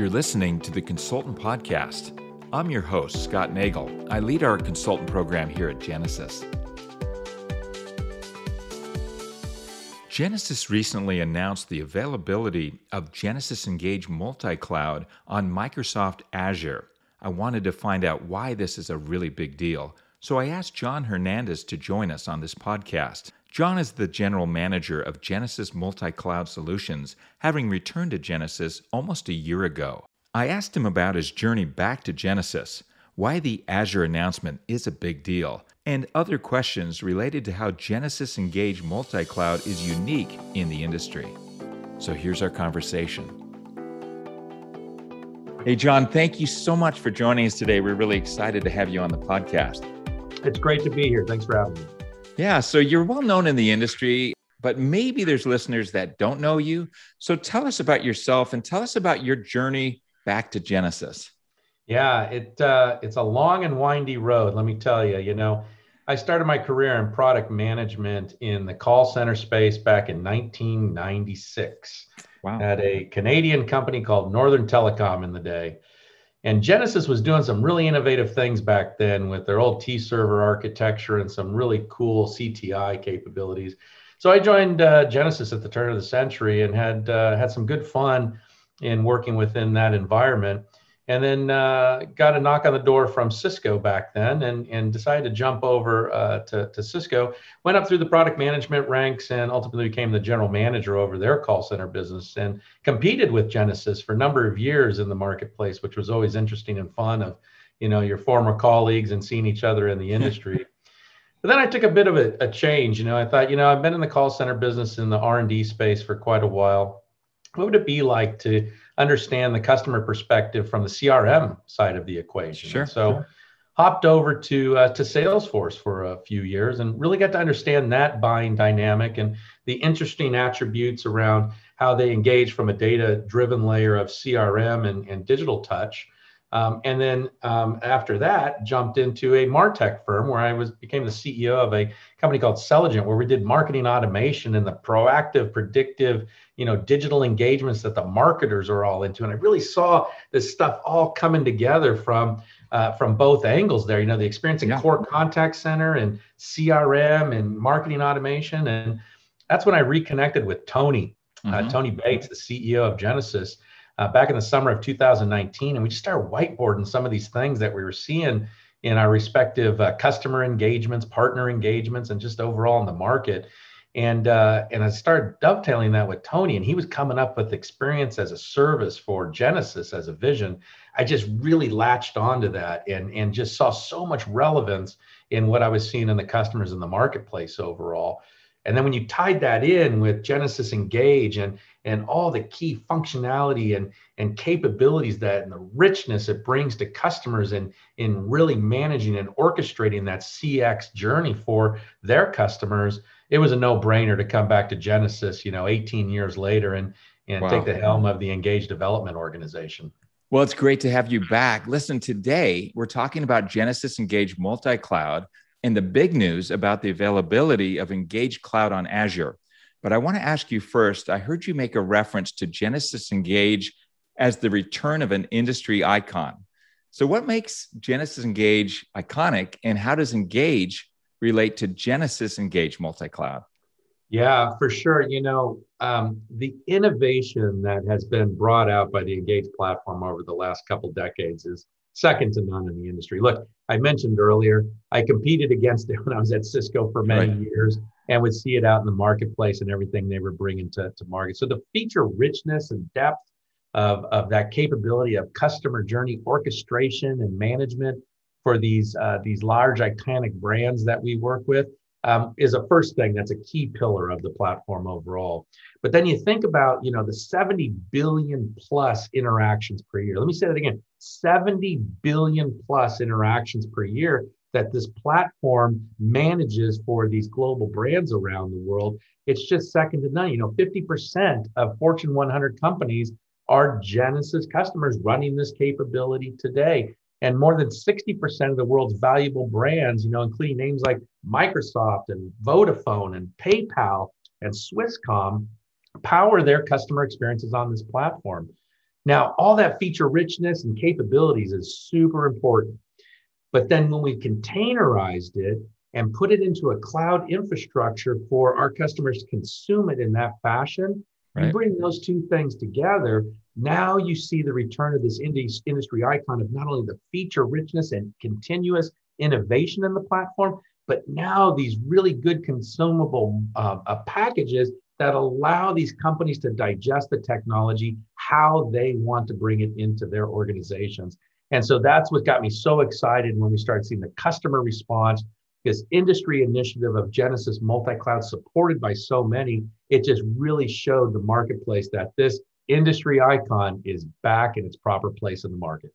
You're listening to the Consultant Podcast. I'm your host, Scott Nagel. I lead our consultant program here at Genesys. Genesys recently announced the availability of Genesys Engage Multi Cloud on Microsoft Azure. I wanted to find out why this is a really big deal, so I asked John Hernandez to join us on this podcast. John is the general manager of Genesys Multi Cloud Solutions, having returned to Genesys almost a year ago. I asked him about his journey back to Genesys, why the Azure announcement is a big deal, and other questions related to how Genesys Engage Multi Cloud is unique in the industry. So here's our conversation. Hey, John, thank you so much for joining us today. We're really excited to have you on the podcast. It's great to be here. Thanks for having me. Yeah. So you're well known in the industry, but maybe there's listeners that don't know you. So tell us about yourself and tell us about your journey back to Genesys. Yeah, it uh, it's a long and windy road. Let me tell you. You know, I started my career in product management in the call center space back in 1996 wow. at a Canadian company called Northern Telecom in the day. And Genesys was doing some really innovative things back then with their old T server architecture and some really cool CTI capabilities. So I joined uh, Genesys at the turn of the century and had uh, had some good fun in working within that environment and then uh, got a knock on the door from Cisco back then and, and decided to jump over uh, to, to Cisco. Went up through the product management ranks and ultimately became the general manager over their call center business and competed with Genesys for a number of years in the marketplace, which was always interesting and fun of, you know, your former colleagues and seeing each other in the industry. but then I took a bit of a, a change. You know, I thought, you know, I've been in the call center business in the R&D space for quite a while. What would it be like to understand the customer perspective from the CRM side of the equation. Sure. so sure. hopped over to uh, to Salesforce for a few years and really got to understand that buying dynamic and the interesting attributes around how they engage from a data driven layer of CRM and, and digital touch. Um, and then um, after that, jumped into a Martech firm where I was became the CEO of a company called Selligent, where we did marketing automation and the proactive, predictive you know digital engagements that the marketers are all into and i really saw this stuff all coming together from uh, from both angles there you know the experience in yeah. core contact center and crm and marketing automation and that's when i reconnected with tony uh, mm-hmm. uh, tony bates the ceo of genesys uh, back in the summer of 2019 and we just started whiteboarding some of these things that we were seeing in our respective uh, customer engagements partner engagements and just overall in the market and uh, and I started dovetailing that with Tony, and he was coming up with experience as a service for Genesys as a vision. I just really latched onto that and and just saw so much relevance in what I was seeing in the customers in the marketplace overall. And then when you tied that in with Genesys Engage and and all the key functionality and and capabilities that and the richness it brings to customers and in really managing and orchestrating that CX journey for their customers it was a no-brainer to come back to Genesys, you know, 18 years later and and wow. take the helm of the Engage Development Organization. Well, it's great to have you back. Listen, today we're talking about Genesys Engage Multi Cloud and the big news about the availability of Engage Cloud on Azure. But I want to ask you first I heard you make a reference to Genesys Engage as the return of an industry icon. So, what makes Genesys Engage iconic, and how does Engage relate to Genesys Engage multi-cloud? Yeah, for sure. You know, um, the innovation that has been brought out by the Engage platform over the last couple decades is second to none in the industry. Look, I mentioned earlier, I competed against it when I was at Cisco for many right. years and would see it out in the marketplace and everything they were bringing to, to market. So the feature richness and depth of, of that capability of customer journey orchestration and management for these uh, these large iconic brands that we work with um, is a first thing that's a key pillar of the platform overall. But then you think about you know the 70 billion plus interactions per year. Let me say that again: 70 billion plus interactions per year that this platform manages for these global brands around the world. It's just second to none. You know, 50% of Fortune 100 companies are Genesys customers running this capability today. And more than 60% of the world's valuable brands, you know, including names like Microsoft and Vodafone and PayPal and Swisscom, power their customer experiences on this platform. Now, all that feature richness and capabilities is super important. But then when we containerized it and put it into a cloud infrastructure for our customers to consume it in that fashion, right. you bring those two things together. Now you see the return of this industry icon of not only the feature richness and continuous innovation in the platform, but now these really good consumable uh, uh, packages that allow these companies to digest the technology how they want to bring it into their organizations. And so that's what got me so excited when we started seeing the customer response, this industry initiative of Genesys multi cloud supported by so many. It just really showed the marketplace that this industry icon is back in its proper place in the market.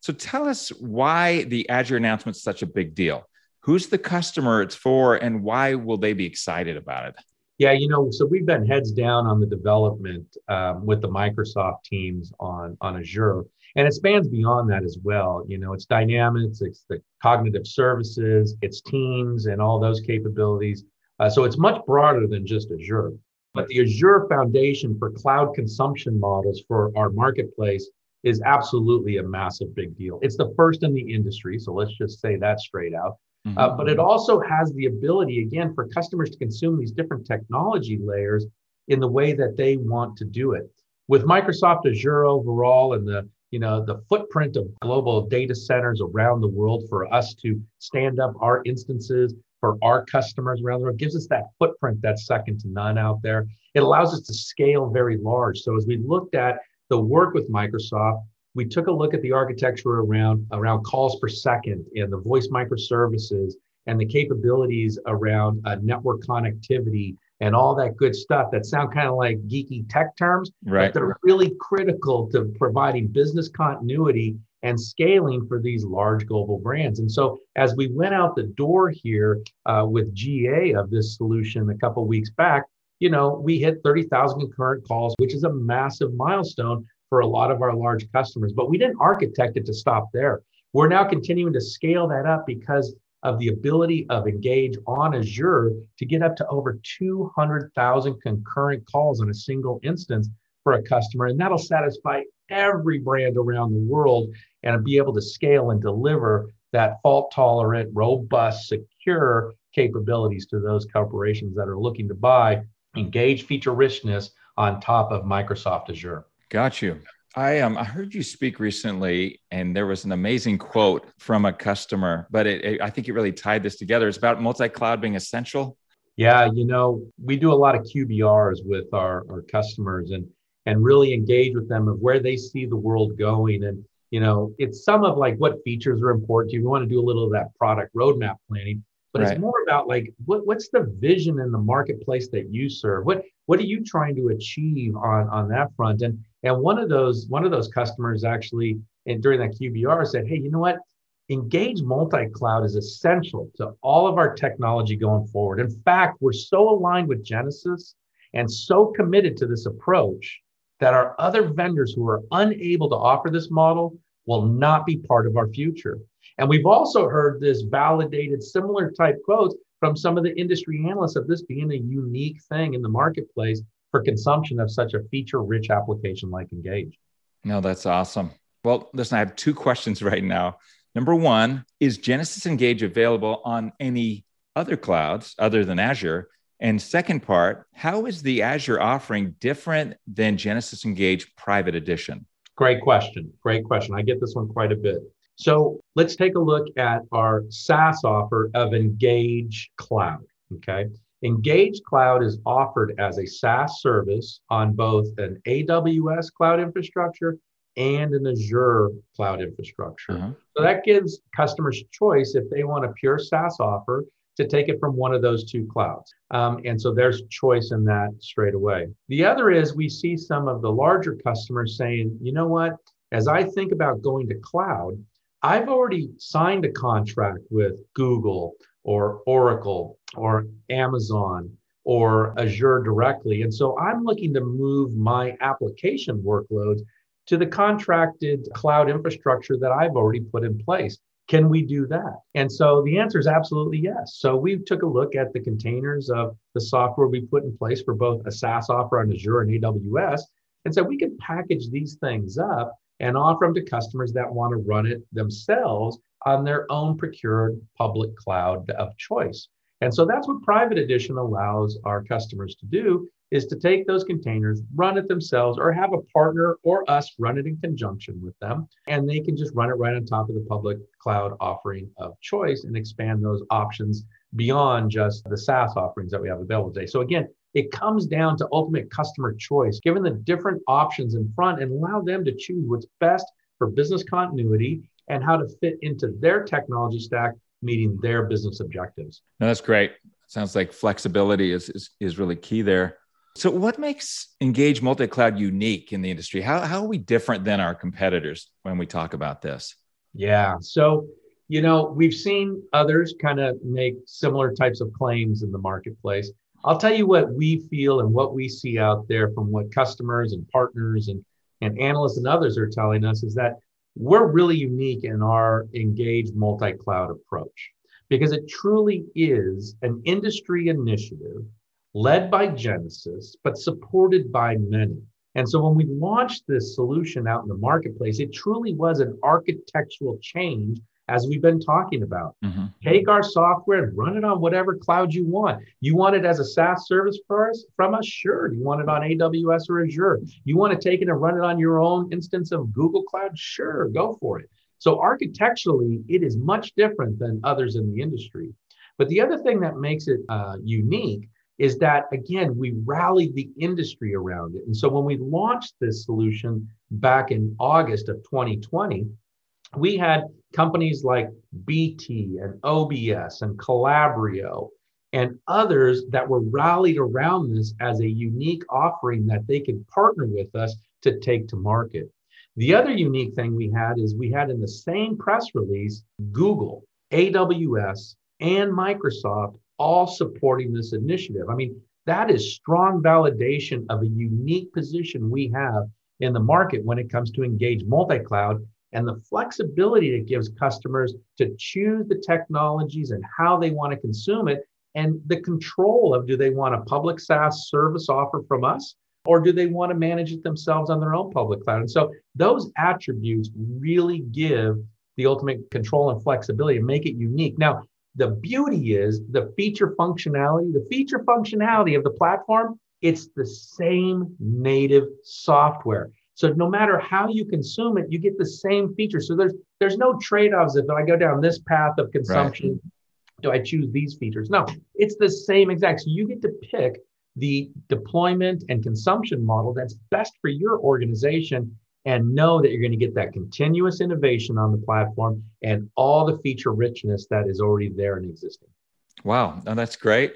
So tell us why the Azure announcement is such a big deal. Who's the customer it's for, and why will they be excited about it? Yeah, you know, so we've been heads down on the development um, with the Microsoft teams on on Azure, and it spans beyond that as well. You know, it's Dynamics, it's the cognitive services, it's Teams, and all those capabilities. Uh, so it's much broader than just Azure. But the Azure foundation for cloud consumption models for our marketplace is absolutely a massive big deal. It's the first in the industry, so let's just say that straight out. Mm-hmm. Uh, but it also has the ability, again, for customers to consume these different technology layers in the way that they want to do it. With Microsoft Azure overall and the you know the footprint of global data centers around the world for us to stand up our instances for our customers around the world gives us that footprint that's second to none out there. It allows us to scale very large. So as we looked at the work with Microsoft, we took a look at the architecture around, around calls per second and the voice microservices and the capabilities around uh, network connectivity and all that good stuff that sound kind of like geeky tech terms, right. but they're really critical to providing business continuity and scaling for these large global brands. And so, as we went out the door here uh, with GA of this solution a couple weeks back, you know, we hit 30,000 concurrent calls, which is a massive milestone for a lot of our large customers. But we didn't architect it to stop there. We're now continuing to scale that up because of the ability of Engage on Azure to get up to over 200,000 concurrent calls in a single instance for a customer. And that'll satisfy every brand around the world and be able to scale and deliver that fault tolerant, robust, secure capabilities to those corporations that are looking to buy Engage feature richness on top of Microsoft Azure. Got you. I um I heard you speak recently, and there was an amazing quote from a customer, but it, it, I think it really tied this together. It's about multi-cloud being essential. Yeah, you know, we do a lot of QBRs with our, our customers and and really engage with them of where they see the world going. And you know, it's some of like what features are important you. We want to do a little of that product roadmap planning, but right. it's more about like what, what's the vision in the marketplace that you serve? What what are you trying to achieve on on that front? And and one of those one of those customers actually, and during that QBR, said, "Hey, you know what? Engage multi-cloud is essential to all of our technology going forward. In fact, we're so aligned with genesys and so committed to this approach that our other vendors who are unable to offer this model will not be part of our future. And we've also heard this validated similar type quotes from some of the industry analysts of this being a unique thing in the marketplace for consumption of such a feature rich application like Engage. No, that's awesome. Well, listen, I have two questions right now. Number one, is Genesys Engage available on any other clouds other than Azure? And second part, how is the Azure offering different than Genesys Engage Private Edition? Great question. Great question. I get this one quite a bit. So let's take a look at our SaaS offer of Engage Cloud. Okay. Engage Cloud is offered as a SaaS service on both an AWS cloud infrastructure and an Azure cloud infrastructure. Uh-huh. So that gives customers choice if they want a pure SaaS offer to take it from one of those two clouds. Um, and so there's choice in that straight away. The other is we see some of the larger customers saying, you know what, as I think about going to cloud, I've already signed a contract with Google or Oracle or Amazon or Azure directly. And so I'm looking to move my application workloads to the contracted cloud infrastructure that I've already put in place. Can we do that? And so the answer is absolutely yes. So we took a look at the containers of the software we put in place for both a SaaS offer on Azure and AWS and said we can package these things up and offer them to customers that want to run it themselves on their own procured public cloud of choice. And so that's what private edition allows our customers to do is to take those containers, run it themselves, or have a partner or us run it in conjunction with them. And they can just run it right on top of the public cloud offering of choice and expand those options beyond just the SaaS offerings that we have available today. So again, it comes down to ultimate customer choice, given the different options in front and allow them to choose what's best for business continuity and how to fit into their technology stack, meeting their business objectives. No, that's great. Sounds like flexibility is, is, is really key there. So, what makes Engage Multi Cloud unique in the industry? How, how are we different than our competitors when we talk about this? Yeah. So, you know, we've seen others kind of make similar types of claims in the marketplace. I'll tell you what we feel and what we see out there from what customers and partners and, and analysts and others are telling us is that we're really unique in our engaged multi cloud approach because it truly is an industry initiative led by Genesys, but supported by many. And so when we launched this solution out in the marketplace, it truly was an architectural change as we've been talking about. Mm-hmm. Take our software and run it on whatever cloud you want. You want it as a SaaS service for us, from us? Sure. You want it on AWS or Azure? You want to take it and run it on your own instance of Google Cloud? Sure, go for it. So architecturally, it is much different than others in the industry. But the other thing that makes it uh, unique is that again we rallied the industry around it and so when we launched this solution back in august of 2020 we had companies like bt and obs and calabrio and others that were rallied around this as a unique offering that they could partner with us to take to market the other unique thing we had is we had in the same press release google aws and microsoft all supporting this initiative. I mean, that is strong validation of a unique position we have in the market when it comes to engage multi-cloud and the flexibility it gives customers to choose the technologies and how they want to consume it and the control of do they want a public SaaS service offer from us or do they want to manage it themselves on their own public cloud? And so those attributes really give the ultimate control and flexibility and make it unique. Now, the beauty is the feature functionality, the feature functionality of the platform, it's the same native software. So no matter how you consume it, you get the same features. So there's there's no trade-offs if I go down this path of consumption, right. do I choose these features? No, it's the same exact. So you get to pick the deployment and consumption model that's best for your organization and know that you're going to get that continuous innovation on the platform and all the feature richness that is already there and existing. Wow, no, that's great.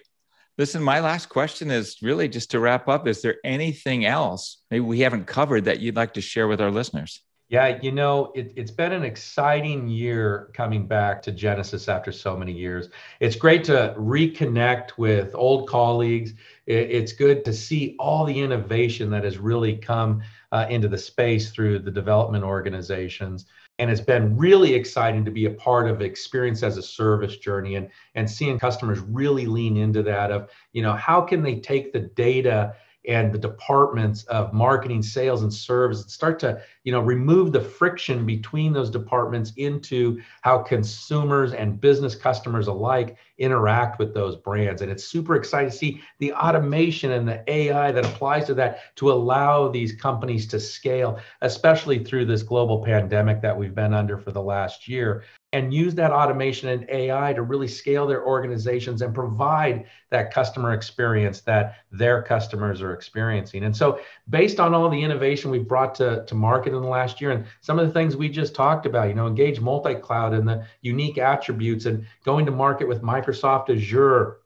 Listen, my last question is really just to wrap up. Is there anything else maybe we haven't covered that you'd like to share with our listeners? Yeah, you know, it, has been an exciting year coming back to Genesys after so many years. It's great to reconnect with old colleagues. It, it's good to see all the innovation that has really come uh, into the space through the development organizations. And it's been really exciting to be a part of experience as a service journey and, and seeing customers really lean into that of, you know, how can they take the data and the departments of marketing, sales, and service start to you know remove the friction between those departments into how consumers and business customers alike interact with those brands. And it's super exciting to see the automation and the AI that applies to that to allow these companies to scale, especially through this global pandemic that we've been under for the last year and use that automation and AI to really scale their organizations and provide that customer experience that their customers are experiencing. And so, based on all the innovation we've brought to, to market in the last year and some of the things we just talked about, you know, engage multi cloud and the unique attributes and going to market with Microsoft Azure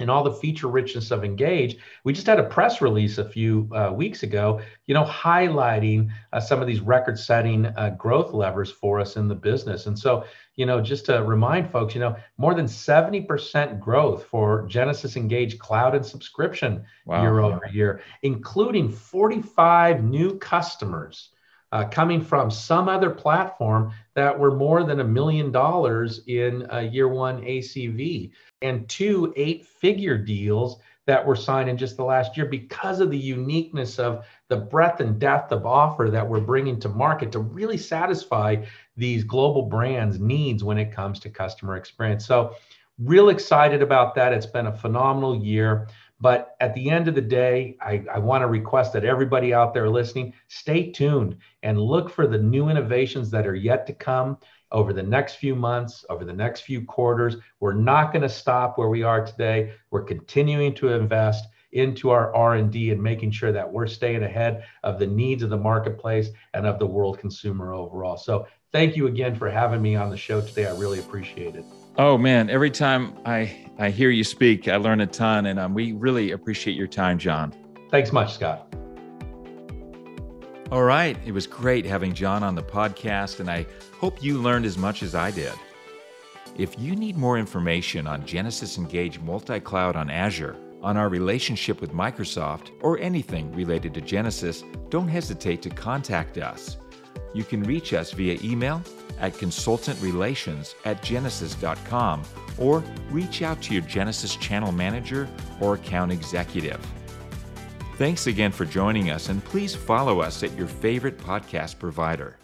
and all the feature richness of engage we just had a press release a few uh, weeks ago you know highlighting uh, some of these record setting uh, growth levers for us in the business and so you know just to remind folks you know more than 70% growth for Genesys engage cloud and subscription wow. year over year including 45 new customers uh, coming from some other platform that were more than a million dollars in uh, year one ACV, and two eight figure deals that were signed in just the last year because of the uniqueness of the breadth and depth of offer that we're bringing to market to really satisfy these global brands' needs when it comes to customer experience. So, real excited about that. It's been a phenomenal year. But at the end of the day, I, I want to request that everybody out there listening stay tuned and look for the new innovations that are yet to come over the next few months, over the next few quarters. We're not going to stop where we are today. We're continuing to invest into our R&D and making sure that we're staying ahead of the needs of the marketplace and of the world consumer overall. So thank you again for having me on the show today. I really appreciate it. Oh man, every time I I hear you speak, I learn a ton and um, we really appreciate your time, John. Thanks much, Scott. All right. It was great having John on the podcast, and I hope you learned as much as I did. If you need more information on Genesys Engage Multi Cloud on Azure, on our relationship with Microsoft, or anything related to Genesys, don't hesitate to contact us. You can reach us via email at consultantrelations at genesys.com or reach out to your Genesys channel manager or account executive. Thanks again for joining us, and please follow us at your favorite podcast provider.